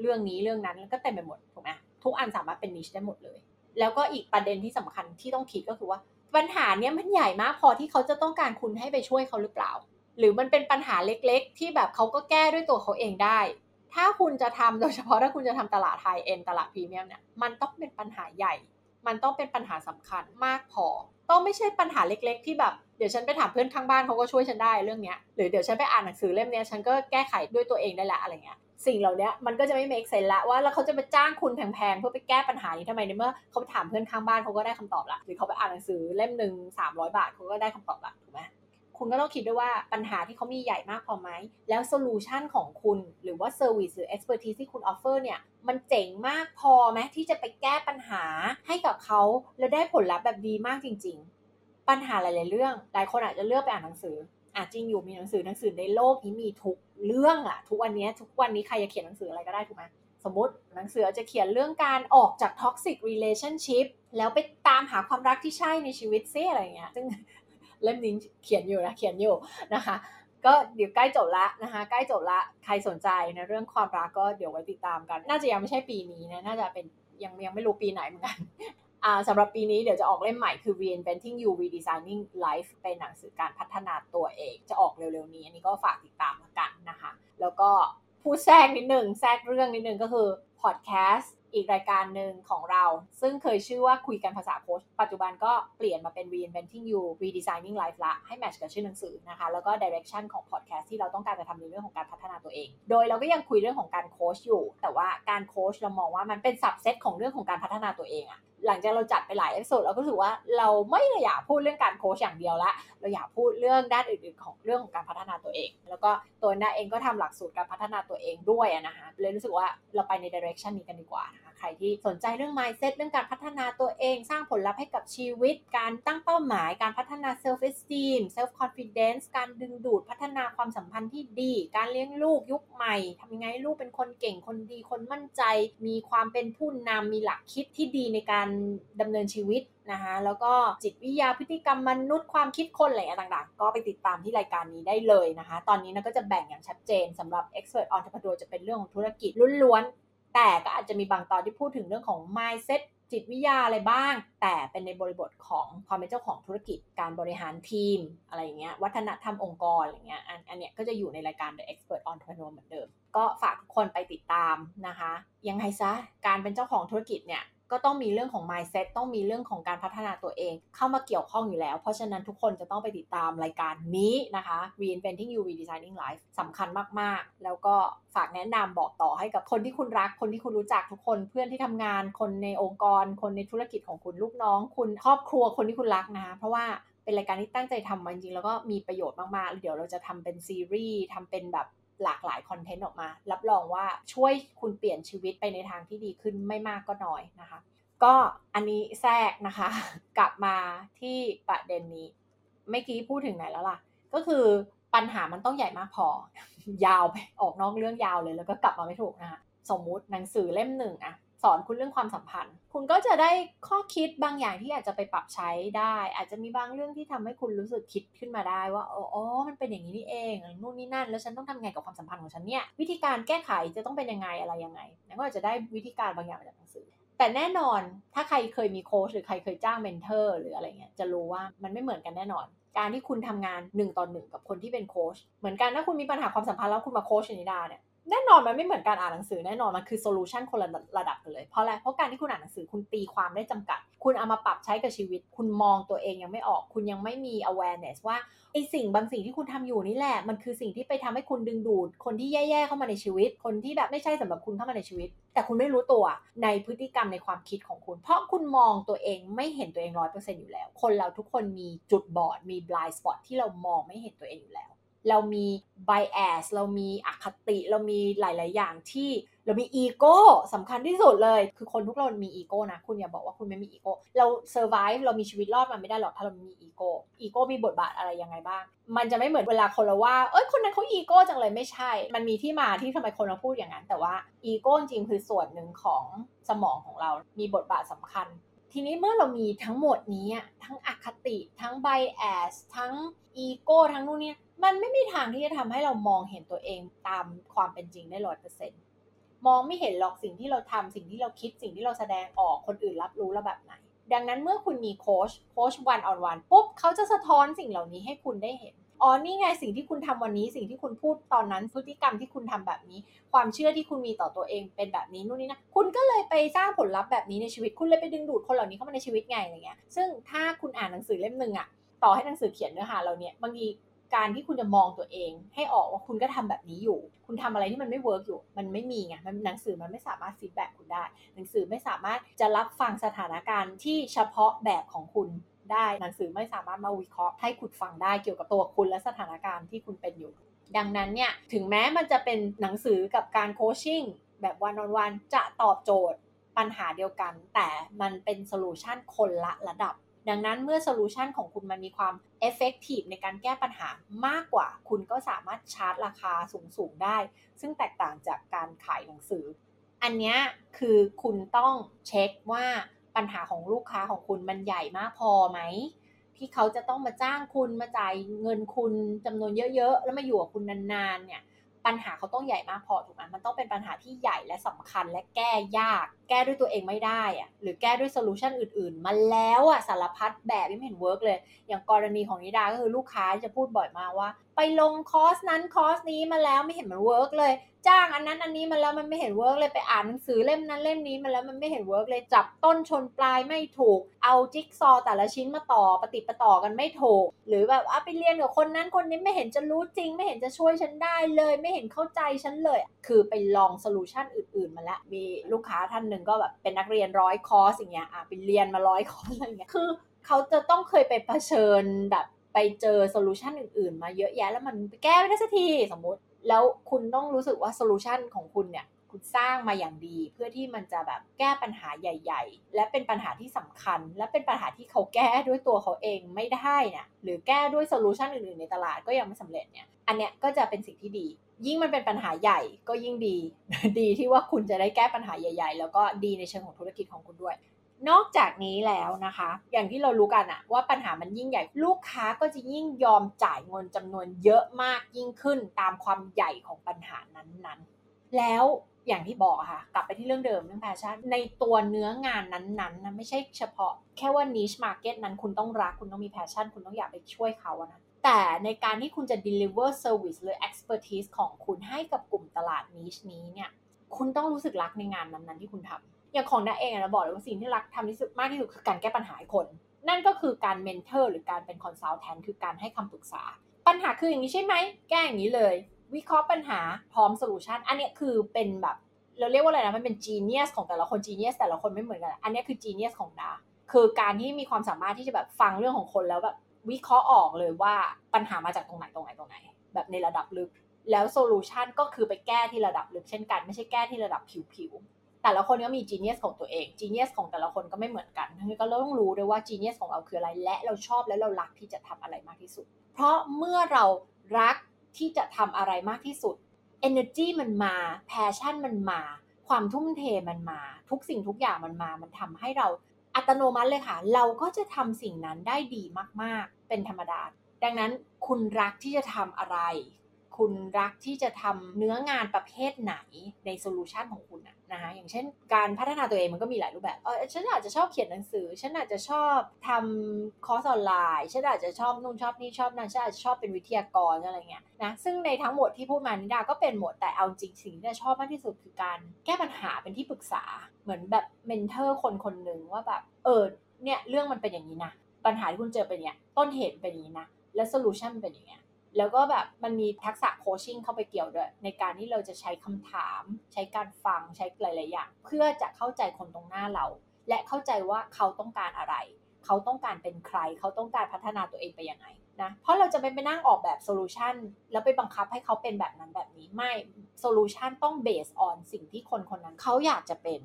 เรื่องนี้เรื่องนั้นแล้วก็เต็มไปหมดถูกไหมทุกอันสามารถเป็น niche ได้หมดเลย แล้วก็อีกประเด็นที่สำคัญที่ต้องคิดก็คือว่าปัญหาเนี้ยมันใหญ่มากพอที่เขาจะต้องการคุณให้ไปช่วยเขาหรือเปล่า หรือมันเป็นปัญหาเล็กๆ ที่แบบเขาก็แก้ด้วยตัวเขาเองได้ ถ้าคุณจะทำโดยเฉพาะถ้าคุณจะทำตลาดไฮเอ็นตลาดพรีเมียมเนี่ยมันต้องเป็นปัญหาใหญ่ มันต้องเป็นปัญหาสำคัญมากพอ ต้องไม่ใช่ปัญหาเล็กๆ ที่แบบเดี๋ยวฉันไปถามเพื่อนข้างบ้านเขาก็ช่วยฉันได้เรื่องเนี้ยหรือเดี๋ยวฉันไปอ่านหนังสือเล่มเนี้ยฉันก็แก้ไขด้วยตัวเองได้ละอะไรเงี้ยสิ่งเหล่านี้มันก็จะไม่ make sense ละว่าแล้วเขาจะไปจ้างคุณแพงๆเพื่อไปแก้ปัญหานี้ทำไมในเมื่อเขาไปถามเพื่อนข้างบ้านเขาก็ได้คำตอบละหรือเขาไปอ่านหนังสือเล่มหนึ่งสามร้อยบาทเขาก็ได้คำตอบละถูกไหม คุณก็ต้องคิดด้วยว่าปัญหาที่เขามีใหญ่มากพอไหม แล้ว solution ของคุณหรือว่า service หรือ expertise ที่คุณ offer เนี่ยมันเจ๋งมากพอไหมที่จะไปแก้ปัญหาให้กับเขาแล้วได้ผลลัพธ์แบบดีมากจริง ๆ ปัญหาหลาย ๆ เรื่อง หลายคนอาจจะเลือกไปอ่านหนังสืออะจริงอยู่มีหนังสือหนังสือในโลกนี้มีทุกเรื่องอะทุกวันนี้ทุกวันนี้ใครจะเขียนหนังสืออะไรก็ได้ถูกไหมสมมติหนังสือจะเขียนเรื่องการออกจาก toxic relationship แล้วไปตามหาความรักที่ใช่ในชีวิตซิอะไรเงี้ยซึ่ง เล่มนี้เขียนอยู่นะเขียนอยู่นะคะก็เดี๋ยวใกล้จบละนะคะใกล้จบละใครสนใจในเรื่องความรักก็เดี๋ยวไว้ติดตามกัน น่าจะยังไม่ใช่ปีนี้นะน่าจะเป็นยังยังไม่รู้ปีไหนเหมือนกันอ่าสำหรับปีนี้เดี๋ยวจะออกเล่มใหม่คือ reinventing you redesigning life เป็นหนังสือการพัฒนาตัวเอง จะออกเร็วๆนี้ อันนี้ก็ฝากติดตามกันนะคะ แล้วก็พูดแทรกนิดนึงแทรกเรื่องนิดนึงก็คือ podcast อีกรายการหนึ่งของเรา ซึ่งเคยชื่อว่าคุยกันภาษาโค้ชปัจจุบันก็เปลี่ยนมาเป็น reinventing you redesigning life ละ ให้ match กับชื่อหนังสือนะคะ แล้วก็ direction ของ podcast ที่เราต้องการจะทำในเรื่องของการพัฒนาตัวเอง โดยเราก็ยังคุยเรื่องของการโค้ชอยู่ แต่ว่าการโค้ชเรามองว่ามันเป็น subset ของเรื่องของการพัฒนาตัวเองอะหลังจากเราจัดไปหลาย episode เราก็รู้สึกว่าเราไม่อยากพูดเรื่องการโค้ชอย่างเดียวละเราอยากพูดเรื่องด้านอื่น ๆ ของเรื่องของการพัฒนาตัวเอง แล้วก็ตัวน้าเองก็ทำหลักสูตรการพัฒนาตัวเองด้วยนะคะเลยรู้สึกว่าเราไปใน direction นี้กันดีกว่านะคะ ใครที่สนใจเรื่อง mindset เรื่องการพัฒนาตัวเอง สร้างผลลัพธ์ให้กับชีวิต การตั้งเป้าหมาย การพัฒนา self esteem self confidence การดึงดูดพัฒนาความสัมพันธ์ที่ดี การเลี้ยงลูกยุคใหม่ทำยังไงลูกเป็นคนเก่งคนดีคนมั่นใจ มีความเป็นผู้นำมีหลักคิดที่ดีในการดำเนินชีวิตนะคะแล้วก็จิตวิทยาพฤติกรรมมนุษย์ความคิดคนอะไรต่างๆ ก็ไปติดตามที่รายการนี้ได้เลยนะคะ ตอนนี้นะก็จะแบ่งอย่างชัดเจนสำหรับ expert entrepreneur จะเป็นเรื่องของธุรกิจล้วนๆ แต่ก็อาจจะมีบางตอนที่พูดถึงเรื่องของ mindset จิตวิทยาอะไรบ้าง แต่เป็นในบริบทของความเป็นเจ้าของธุรกิจการบริหารทีม อะไรอย่างเงี้ยวัฒนธรรมองค์กรอะไรเงี้ยอันอันเนี้ยก็จะอยู่ในรายการ The Expert Entrepreneur เหมือนเดิม ก็ฝากทุกคนไปติดตามนะคะ ยังไงซะ การเป็นเจ้าของธุรกิจเนี่ย ก็ต้องมีเรื่องของ mindset ต้องมีเรื่องของการพัฒนาตัวเอง เข้ามาเกี่ยวข้องอยู่แล้ว เพราะฉะนั้นทุกคนจะต้องไปติดตามรายการนี้นะคะ reinventing you redesigning life สำคัญมาก ๆ แล้วก็ฝากแนะนำบอกต่อให้กับคนที่คุณรัก คนที่คุณรู้จักทุกคน เพื่อนที่ทำงาน คนในองค์กร คนในธุรกิจของคุณลูกน้อง คุณครอบครัวคนที่คุณรักนะคะ เพราะว่าเป็นรายการที่ตั้งใจทำมาจริงๆแล้วก็มีประโยชน์มากๆ เดี๋ยวเราจะทำเป็นซีรีส์ทำเป็นแบบ หลากหลายคอนเทนต์ออกมา รับรองว่าช่วยคุณเปลี่ยนชีวิตไปในทางที่ดีขึ้นไม่มากก็น้อยนะคะ ก็อันนี้แทรกนะคะ กลับมาที่ประเด็นนี้เมื่อกี้พูดถึงไหนแล้วล่ะ ก็คือปัญหามันต้องใหญ่มากพอ ยาวไปออกนอกเรื่องยาวเลยแล้วก็กลับมาไม่ถูกนะคะสมมุติหนังสือเล่มหนึ่งอะ สอนคุณเรื่องความสัมพันธ์ คุณก็จะได้ข้อคิดบางอย่างที่อาจจะไปปรับใช้ได้ อาจจะมีบางเรื่องที่ทำให้คุณรู้สึกคิดขึ้นมาได้ว่าอ๋อมันเป็นอย่างนี้นี่เองนู่นนี่นั่น แล้วฉันต้องทำไงกับความสัมพันธ์ของฉันเนี่ยวิธีการแก้ไขจะต้องเป็นยังไงอะไรยังไงแล้วก็อาจจะได้วิธีการบางอย่างมาจากหนังสือ แต่แน่นอนถ้าใครเคยมีโค้ชหรือใครเคยจ้าง mentor หรืออะไรเงี้ยจะรู้ว่ามันไม่เหมือนกันแน่นอน การที่คุณทำงานหนึ่งต่อหนึ่งกับคนที่เป็นโค้ชเหมือนกันถ้าคุณมีปัญหาความสัมพันธ์แล้วคุณมาโค้ชนิดาเนี่ย แน่นอนมันไม่เหมือนการอ่านหนังสือแน่นอนมันคือ solution คนละระดับกันเลยเพราะอะไรเพราะการที่คุณอ่านหนังสือคุณตีความได้จำกัด คุณเอามาปรับใช้กับชีวิต คุณมองตัวเองยังไม่ออก คุณยังไม่มี awareness ว่าไอสิ่งบางสิ่งที่คุณทำอยู่นี่แหละ มันคือสิ่งที่ไปทำให้คุณดึงดูด คนที่แย่ๆเข้ามาในชีวิต คนที่แบบไม่ใช่สำหรับคุณเข้ามาในชีวิต แต่คุณไม่รู้ตัวในพฤติกรรมในความคิดของคุณ เพราะคุณมองตัวเองไม่เห็นตัวเองร้อยเปอร์เซ็นต์อยู่แล้ว คนเราทุกคนมีจุดบอดมี blind spot ที่เรามองไม่เห็นตัวเองอยู่แล้ว เรามี bias เรามีอคติเรามีหลาย ๆ อย่างที่เรามีอีโก้สำคัญที่สุดเลย คือคนทุกคนมีอีโก้นะ คุณอย่าบอกว่าคุณไม่มีอีโก้เรา survive เรามีชีวิตรอดมันไม่ได้หรอกถ้าเรามีอีโก้อีโก้มีบทบาทอะไรยังไงบ้าง มันจะไม่เหมือนเวลาคนเราว่า เอ้ยคนนั้นเขาอีโก้จังเลยไม่ใช่ มันมีที่มาที่ทำไมคนเราพูดอย่างนั้น แต่ว่าอีโก้จริงคือส่วนหนึ่งของสมองของเรา มีบทบาทสำคัญ ทีนี้เมื่อเรามีทั้งหมดนี้ทั้งอคติ ทั้ง bias ทั้งอีโก้ทั้งนู่นเนี่ย มันไม่มีทางที่จะทำให้เรามองเห็นตัวเองตามความเป็นจริงได้ร้อยเปอร์เซ็นต์มองไม่เห็นหรอกสิ่งที่เราทำสิ่งที่เราคิดสิ่งที่เราแสดงออกคนอื่นรับรู้แล้วแบบไหน ดังนั้นเมื่อคุณมีโค้ชโค้ช one on one ปุ๊บเขาจะสะท้อนสิ่งเหล่านี้ให้คุณได้เห็นอ๋อนี่ไงสิ่งที่คุณทำวันนี้สิ่งที่คุณพูดตอนนั้นพฤติกรรมที่คุณทำแบบนี้ ความเชื่อที่คุณมีต่อตัวเองเป็นแบบนี้นู่นนี่นะคุณก็เลยไปสร้างผลลัพธ์แบบนี้ในชีวิตคุณเลยไปดึงดูดคนเหล่านี้เข้ามาในชีวิตไงอะไรเงี้ยซึ่งถ้าคุณอ่านหนังสือเล่มหนึ่งอะต่อให้หนังสือเขียนเนื้อหาเราเนี่ยบางที การที่คุณจะมองตัวเอง ให้ออกว่าคุณก็ทำแบบนี้อยู่ คุณทำอะไรที่มันไม่ work อยู่ มันไม่มีไงมันหนังสือมันไม่สามารถ feedback คุณได้ หนังสือไม่สามารถจะรับฟังสถานการณ์ที่เฉพาะแบบของคุณได้ หนังสือไม่สามารถมาวิเคราะห์ให้คุณฟังได้เกี่ยวกับตัวคุณและสถานการณ์ที่คุณเป็นอยู่ ดังนั้นเนี่ยถึงแม้มันจะเป็นหนังสือกับการ coaching แบบ one on one จะตอบโจทย์ปัญหาเดียวกัน แต่มันเป็น solution คนละระดับ ดังนั้นเมื่อ solution ของคุณมันมีความ effective ในการแก้ปัญหามากกว่า คุณก็สามารถชาร์จราคาสูงๆได้ ซึ่งแตกต่างจากการขายหนังสือ อันนี้คือคุณต้องเช็คว่าปัญหาของลูกค้าของคุณมันใหญ่มากพอไหมที่เขาจะต้องมาจ้างคุณมาจ่ายเงินคุณจำนวนเยอะๆ แล้วมาอยู่กับคุณนานๆเนี่ย ปัญหาเขาต้องใหญ่มากพอถูกไหมมันต้องเป็นปัญหาที่ใหญ่และสำคัญและแก้ยาก แก้ด้วยตัวเองไม่ได้อะหรือแก้ด้วย solution อื่นๆ มาแล้วอะสารพัดแบบไม่เห็น work เลย อย่างกรณีของนิดาก็คือลูกค้าจะพูดบ่อยมากว่า ไปลงคอร์สนั้นคอร์สนี้มาแล้วไม่เห็นมัน work เลย จ้างอันนั้นอันนี้มาแล้วมันไม่เห็น work เลยไปอ่านหนังสือเล่มนั้นเล่มนี้มาแล้วมันไม่เห็น work เลยจับต้นชนปลายไม่ถูก เอาจิ๊กซอว์แต่ละชิ้นมาต่อปะติดปะต่อกันไม่ถูก หรือแบบอะไปเรียนกับคนนั้นคนนี้ไม่เห็นจะรู้จริง ไม่เห็นจะช่วยฉันได้เลย ไม่เห็นเข้าใจฉันเลย คือไปลอง solution อื่นๆมาแล้วมีลูกค้าท่านหนึ่งก็แบบเป็นนักเรียนร้อยคอร์สอย่างเงี้ยอะไปเรียนมาร้อยคอร์สอะไรเงี้ยคือเขาจะต้องเคยไปเผชิญแบบ ไปเจอ solution อื่นๆ มาเยอะแยะแล้วมันแก้ไม่ได้สักทีสมมติ แล้วคุณต้องรู้สึกว่า solution ของคุณเนี่ยคุณสร้างมาอย่างดี เพื่อที่มันจะแบบแก้ปัญหาใหญ่ ๆ และเป็นปัญหาที่สำคัญ และเป็นปัญหาที่เขาแก้ด้วยตัวเขาเองไม่ได้เนี่ยหรือแก้ด้วย solution อื่นๆในตลาดก็ยังไม่สำเร็จเนี่ยอันเนี้ยก็จะเป็นสิ่งที่ดี ยิ่งมันเป็นปัญหาใหญ่ก็ยิ่งดี ดีที่ว่าคุณจะได้แก้ปัญหาใหญ่ ๆ แล้วก็ดีในเชิงของธุรกิจของคุณด้วย นอกจากนี้แล้วนะคะ อย่างที่เรารู้กันอะว่าปัญหามันยิ่งใหญ่ ลูกค้าก็จะยิ่งยอมจ่ายเงินจำนวนเยอะมากยิ่งขึ้นตามความใหญ่ของปัญหานั้นๆ แล้วอย่างที่บอกค่ะ กลับไปที่เรื่องเดิมเรื่อง passion ในตัวเนื้องานนั้นๆนะไม่ใช่เฉพาะ แค่ว่า niche market นั้นคุณต้องรักคุณต้องมี passion คุณต้องอยากไปช่วยเขานะแต่ในการที่คุณจะ deliver service หรือ expertise ของคุณให้กับกลุ่มตลาด niche นี้เนี่ยคุณต้องรู้สึกรักในงานนั้นๆที่คุณทำ อย่างของนิดาเองนะบอกเลยว่าสิ่งที่รักทำที่สุดมากที่สุดคือการแก้ปัญหาให้คน นั่นก็คือการ mentor หรือการเป็น consultant คือการให้คำปรึกษา ปัญหาคืออย่างนี้ใช่ไหม แก้อย่างนี้เลย วิเคราะห์ปัญหาพร้อม solution อันนี้คือเป็นแบบเราเรียกว่าอะไรนะมันเป็น genius ของแต่ละคน genius แต่ละคนไม่เหมือนกัน อันนี้คือ genius ของนิดาคือการที่มีความสามารถที่จะแบบฟังเรื่องของคนแล้วแบบวิเคราะห์ออกเลยว่าปัญหามาจากตรงไหนตรงไหนตรงไหน แบบในระดับลึกแล้วโซลูชันก็คือไปแก้ที่ระดับลึกเช่นกัน ไม่ใช่แก้ที่ระดับผิว แต่ละคนก็มีจีเนียสของตัวเองจีเนียสของแต่ละคนก็ไม่เหมือนกันทั้งนี้ก็เราต้องรู้ด้วยว่าจีเนียสของเราคืออะไร และเราชอบและเรารักที่จะทำอะไรมากที่สุด เพราะเมื่อเรารักที่จะทำอะไรมากที่สุด energy มันมา passion มันมา ความทุ่มเทมันมา ทุกสิ่งทุกอย่างมันมา มันทำให้เราอัตโนมัติเลยค่ะ เราก็จะทำสิ่งนั้นได้ดีมากๆ เป็นธรรมดา ดังนั้นคุณรักที่จะทำอะไร คุณรักที่จะทำเนื้องานประเภทไหนใน solution ของคุณนะนะคะอย่างเช่น การพัฒนาตัวเองมันก็มีหลายรูปแบบเออฉันอาจจะชอบเขียนหนังสือ ฉันอาจจะชอบทำคอร์สออนไลน์ฉันอาจจะชอบนู่นชอบนี่ชอบนั่นฉันอาจจะชอบเป็นวิทยากรอะไรเงี้ยนะซึ่งในทั้งหมดที่พูดมานิดาก็เป็นหมดแต่เอาจริงสิ่งที่ชอบมากที่สุดคือการแก้ปัญหาเป็นที่ปรึกษาเหมือนแบบ mentor คนคนหนึ่งว่าแบบเออเนี่ยเรื่องมันเป็นอย่างนี้นะปัญหาที่คุณเจอเป็นเนี่ยต้นเหตุเป็นอย่างนี้นะและ solution เป็นอย่างเงี้ย แล้วก็แบบมันมีทักษะ coaching เข้าไปเกี่ยวด้วย ในการที่เราจะใช้คำถาม ใช้การฟังใช้หลายๆอย่างเพื่อจะเข้าใจคนตรงหน้าเรา และเข้าใจว่าเขาต้องการอะไร เขาต้องการเป็นใคร เขาต้องการพัฒนาตัวเองไปยังไงนะเพราะเราจะไม่ไปนั่งออกแบบ solution แล้วไปบังคับให้เขาเป็นแบบนั้นแบบนี้ไม่ solution ต้อง based on สิ่งที่คนคนนั้นเขาอยากจะเป็น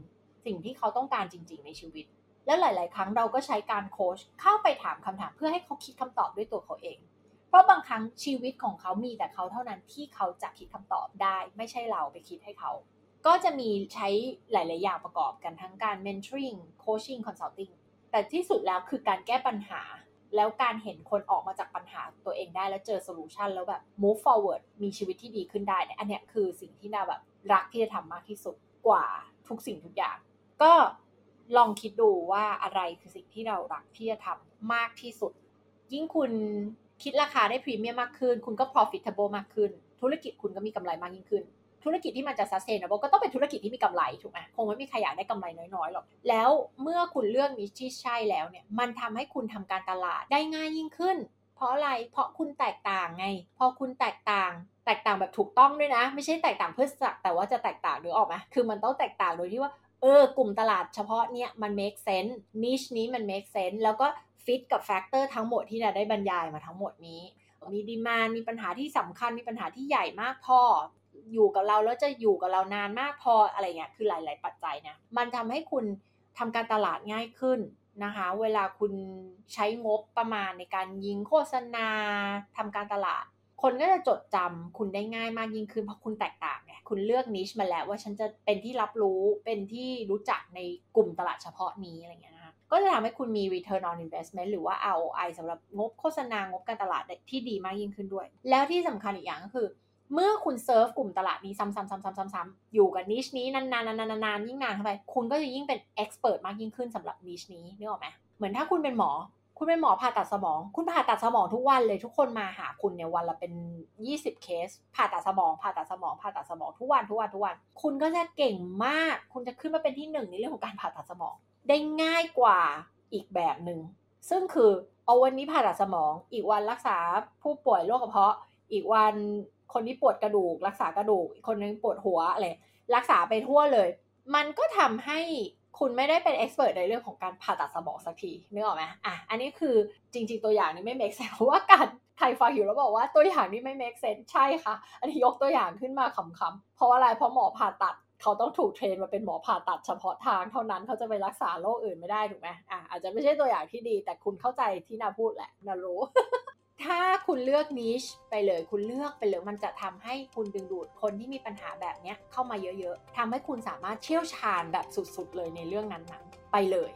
สิ่งที่เขาต้องการจริง ๆ ในชีวิต แล้วหลาย ๆ ครั้งเราก็ใช้การโค้ชเข้าไปถามคำถามเพื่อให้เขาคิดคำตอบด้วยตัวเขาเอง เพราะบางครั้งชีวิตของเขามีแต่เขาเท่านั้นที่เขาจะคิดคำตอบได้ ไม่ใช่เราไปคิดให้เขา ก็จะมีใช้หลาย ๆ อย่างประกอบกันทั้งการ mentoring coaching consulting แต่ที่สุดแล้วคือการแก้ปัญหา แล้วการเห็นคนออกมาจากปัญหาตัวเองได้แล้วเจอโซลูชันแล้วแบบ move forward มีชีวิตที่ดีขึ้นได้เนี่ยอันนี้คือสิ่งที่นาแบบรักที่จะทำมากที่สุดกว่าทุกสิ่งทุกอย่าง ก็ลองคิดดูว่าอะไรคือสิ่งที่เรารักที่จะทำมากที่สุด ยิ่งคุณ คิดราคาได้พรีเมียมมากขึ้น คุณก็ profitable มากขึ้น ธุรกิจคุณก็มีกำไรมากยิ่งขึ้น ธุรกิจที่มันจะ sustainable ก็ต้องเป็นธุรกิจที่มีกำไรถูกไหมคงไม่มีใครอยากได้กำไรน้อยๆหรอก แล้วเมื่อคุณเลือกนิชที่ใช่แล้วเนี่ย มันทำให้คุณทำการตลาดได้ง่ายยิ่งขึ้น เพราะอะไร เพราะคุณแตกต่างไง พอคุณแตกต่าง แตกต่างแบบถูกต้องด้วยนะ ไม่ใช่แตกต่างเพื่อสักแต่ว่าจะแตกต่างนึกออกไหมคือมันต้องแตกต่างโดยที่ว่า เออกลุ่มตลาดเฉพาะเนี่ยมัน make sense niche นี้มัน make sense แล้วก็ฟิตกับ factor ทั้งหมดที่เราได้บรรยายมาทั้งหมดนี้ มี demand มีปัญหาที่สำคัญมีปัญหาที่ใหญ่มากพอ อยู่กับเราแล้วจะอยู่กับเรานานมากพออะไรเงี้ยคือหลาย ๆ ปัจจัยเนี่ยมันทำให้คุณทำการตลาดง่ายขึ้นนะคะ เวลาคุณใช้งบประมาณในการยิงโฆษณาทำการตลาด คนก็จะจดจำคุณได้ง่ายมากยิ่งขึ้นเพราะคุณแตกต่างไงคุณเลือกนิชมาแล้วว่าฉันจะเป็นที่รับรู้เป็นที่รู้จักในกลุ่มตลาดเฉพาะนี้อะไรเงี้ยก็จะทำให้คุณมี return on investment หรือว่า ROI สำหรับงบโฆษณางบการตลาดที่ดีมากยิ่งขึ้นด้วย แล้วที่สำคัญอีกอย่างก็คือ เมื่อคุณเซิร์ฟกลุ่มตลาดนี้ซ้ำๆๆๆๆอยู่กับนิชนี้นานๆๆๆๆยิ่งนานเข้าไปคุณก็จะยิ่งเป็นเอ็กซ์เพรสมากยิ่งขึ้นสำหรับนิชนี้นึกออกไหมเหมือนถ้าคุณเป็นหมอ คุณเป็นหมอผ่าตัดสมอง คุณผ่าตัดสมองทุกวันเลยทุกคนมาหาคุณเนี่ยวันละเป็น 20 เคส ผ่าตัดสมองผ่าตัดสมองผ่าตัดสมองทุกวันทุกวันทุกวัน คุณก็จะเก่งมาก คุณจะขึ้นมาเป็นที่หนึ่งในเรื่องของการผ่าตัดสมอง ได้ง่ายกว่าอีกแบบหนึ่งซึ่งคือเอาวันนี้ผ่าตัดสมอง อีกวันรักษาผู้ป่วยโรคกระเพาะ อีกวันคนที่ปวดกระดูก รักษากระดูก อีกคนนึงปวดหัวอะไรรักษาไปทั่วเลย มันก็ทำให้ คุณไม่ได้เป็น expert ในเรื่องของการผ่าตัดสมองสักทีนึกออกไหมอะอันนี้คือจริง ๆ ตัวอย่างนี้ไม่ make sense เพราะว่าการใครฟังอยู่แล้วบอกว่าตัวอย่างนี้ไม่ make sense ใช่ค่ะ อันนี้ยกตัวอย่างขึ้นมาขำๆเพราะอะไรเพราะหมอผ่าตัดเขาต้องถูก train มาเป็นหมอผ่าตัดเฉพาะทางเท่านั้นเขาจะไปรักษาโรคอื่นไม่ได้ถูกไหมอะอาจจะไม่ใช่ตัวอย่างที่ดี แต่คุณเข้าใจที่นิดาพูดแหละนิดารู้ ถ้าคุณเลือก niche ไปเลย คุณเลือกไปเลยมันจะทำให้คุณดึงดูดคนที่มีปัญหาแบบนี้เข้ามาเยอะๆทำให้คุณสามารถเชี่ยวชาญแบบสุดๆเลยในเรื่องนั้นๆ ไปเลย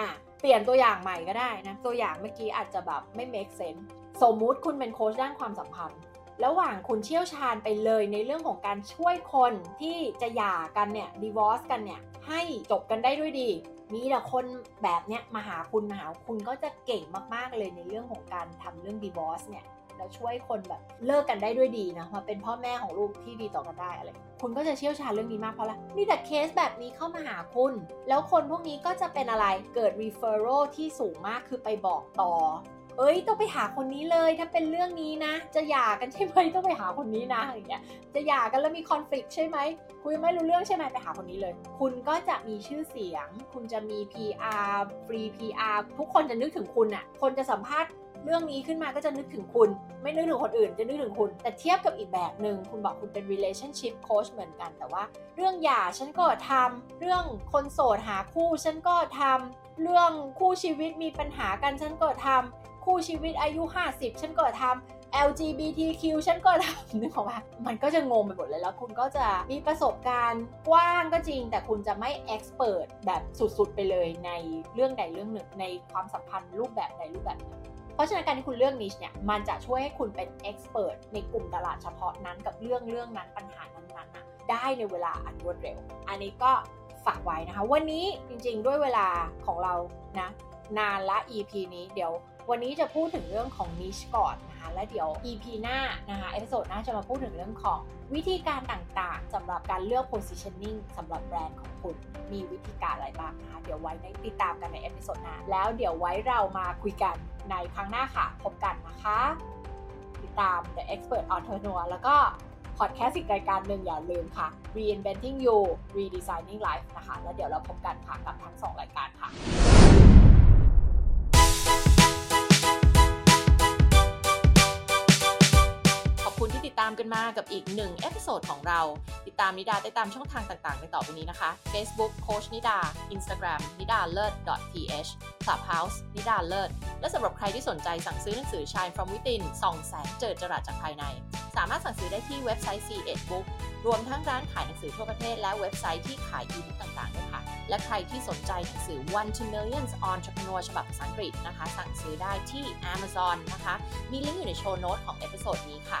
อะเปลี่ยนตัวอย่างใหม่ก็ได้นะ ตัวอย่างเมื่อกี้อาจจะแบบไม่ make sense สมมุติคุณเป็นโค้ชด้านความสัมพันธ์ ระหว่างคุณเชี่ยวชาญไปเลยในเรื่องของการช่วยคนที่จะหย่ากันเนี่ยดีวอร์สกันเนี่ยให้จบกันได้ด้วยดี มีแต่คนแบบเนี้ยมาหาคุณมาหาคุณก็จะเก่งมากๆเลยในเรื่องของการทำเรื่องดีบอสเนี่ยแล้วช่วยคนแบบเลิกกันได้ด้วยดีนะมาเป็นพ่อแม่ของลูกที่ดีต่อกันได้อะไรคุณก็จะเชี่ยวชาญเรื่องนี้มากเพราะอะไรมีแต่เคสแบบนี้เข้ามาหาคุณ แล้วคนพวกนี้ก็จะเป็นอะไรเกิด referral ที่สูงมากคือไปบอกต่อ เอ้ยต้องไปหาคนนี้เลยถ้าเป็นเรื่องนี้นะ จะหย่ากันใช่ไหมต้องไปหาคนนี้นะอย่างเงี้ยจะหย่ากันแล้วมีคอนฟ lict ใช่ไหมคุยไม่รู้เรื่องใช่ไหมไปหาคนนี้เลย คุณก็จะมีชื่อเสียง คุณจะมี PR ฟรี PR ทุกคนจะนึกถึงคุณอะคนจะสัมภาษณ์เรื่องนี้ขึ้นมาก็จะนึกถึงคุณ ไม่นึกถึงคนอื่นจะนึกถึงคุณ แต่เทียบกับอีกแบบหนึ่งคุณบอกคุณเป็น relationship coach เหมือนกัน แต่ว่า เรื่องหย่าฉันก็ทำเรื่องคนโสดหาคู่ฉันก็ทำเรื่องคู่ชีวิตมีปัญหากันฉันก็ทำ คู่ชีวิตอายุ 50 ฉันก็ท LGBTQ ฉันก็ทำนึกออกปะมันก็จะงงไปหมดเลยแล้วคุณก็จะมีประสบการณ์กว้างก็จริง แต่คุณจะไม่ expert แบบสุดๆ ไปเลยในเรื่องใดเรื่องหนึ่งในความสัมพันธ์รูปแบบใดรูปแบบหนึ่งเพราะฉะนั้นการที่คุณเลือกนิชเนี่ยมันจะช่วยให้คุณเป็น expert ในกลุ่มตลาดเฉพาะนั้นกับเรื่องเรื่องนั้นปัญหานั้นๆนะได้ในเวลาอันรวดเร็ว อันนี้ก็ฝากไว้นะคะ วันนี้จริงๆ ด้วยเวลาของเรานะนานละ EP นี้เดี๋ยว วันนี้จะพูดถึงเรื่องของ niche ก่อนนะคะและเดี๋ยว EP หน้านะคะ episode หน้าจะมาพูดถึงเรื่องของวิธีการต่างๆสำหรับการเลือก positioning สำหรับแบรนด์ของคุณ มีวิธีการอะไรบ้างนะคะเดี๋ยวไว้ในติดตามกันใน episode หน้าแล้วเดี๋ยวไว้เรามาคุยกันในครั้งหน้าค่ะ พบกันนะคะ ติดตาม The Expert Entrepreneur แล้วก็พอดแคสต์อีกรายการหนึ่งอย่าลืมค่ะ Reinventing You Redesigning Life นะคะ แล้วเดี๋ยวเราพบกันค่ะกับทั้งสองรายการค่ะ D. ติดตามกันมากับอีกหนึ่ง episode ของเรา ติดตามนิดาได้ตามช่องทางต่างๆในต่อไปนี้นะคะ Facebook โค้ชนิดา Instagram นิดาเลิศ .th Clubhouse นิดาเลิศ และสำหรับใครที่สนใจสั่งซื้อหนังสือ Shine from Within ส่องแสงเจิดจรัสจากภายใน สามารถสั่งซื้อได้ที่เว็บไซต์ SE-ED Book รวมทั้งร้านขายหนังสือทั่วประเทศและเว็บไซต์ที่ขายอีบุ๊กต่างๆด้วยค่ะ และใครที่สนใจหนังสือ One to Millions Entrepreneur ฉบับภาษาอังกฤษนะคะ สั่งซื้อได้ที่ Amazon นะคะ มีลิงก์อยู่ใน show note ของ episode นี้ค่ะ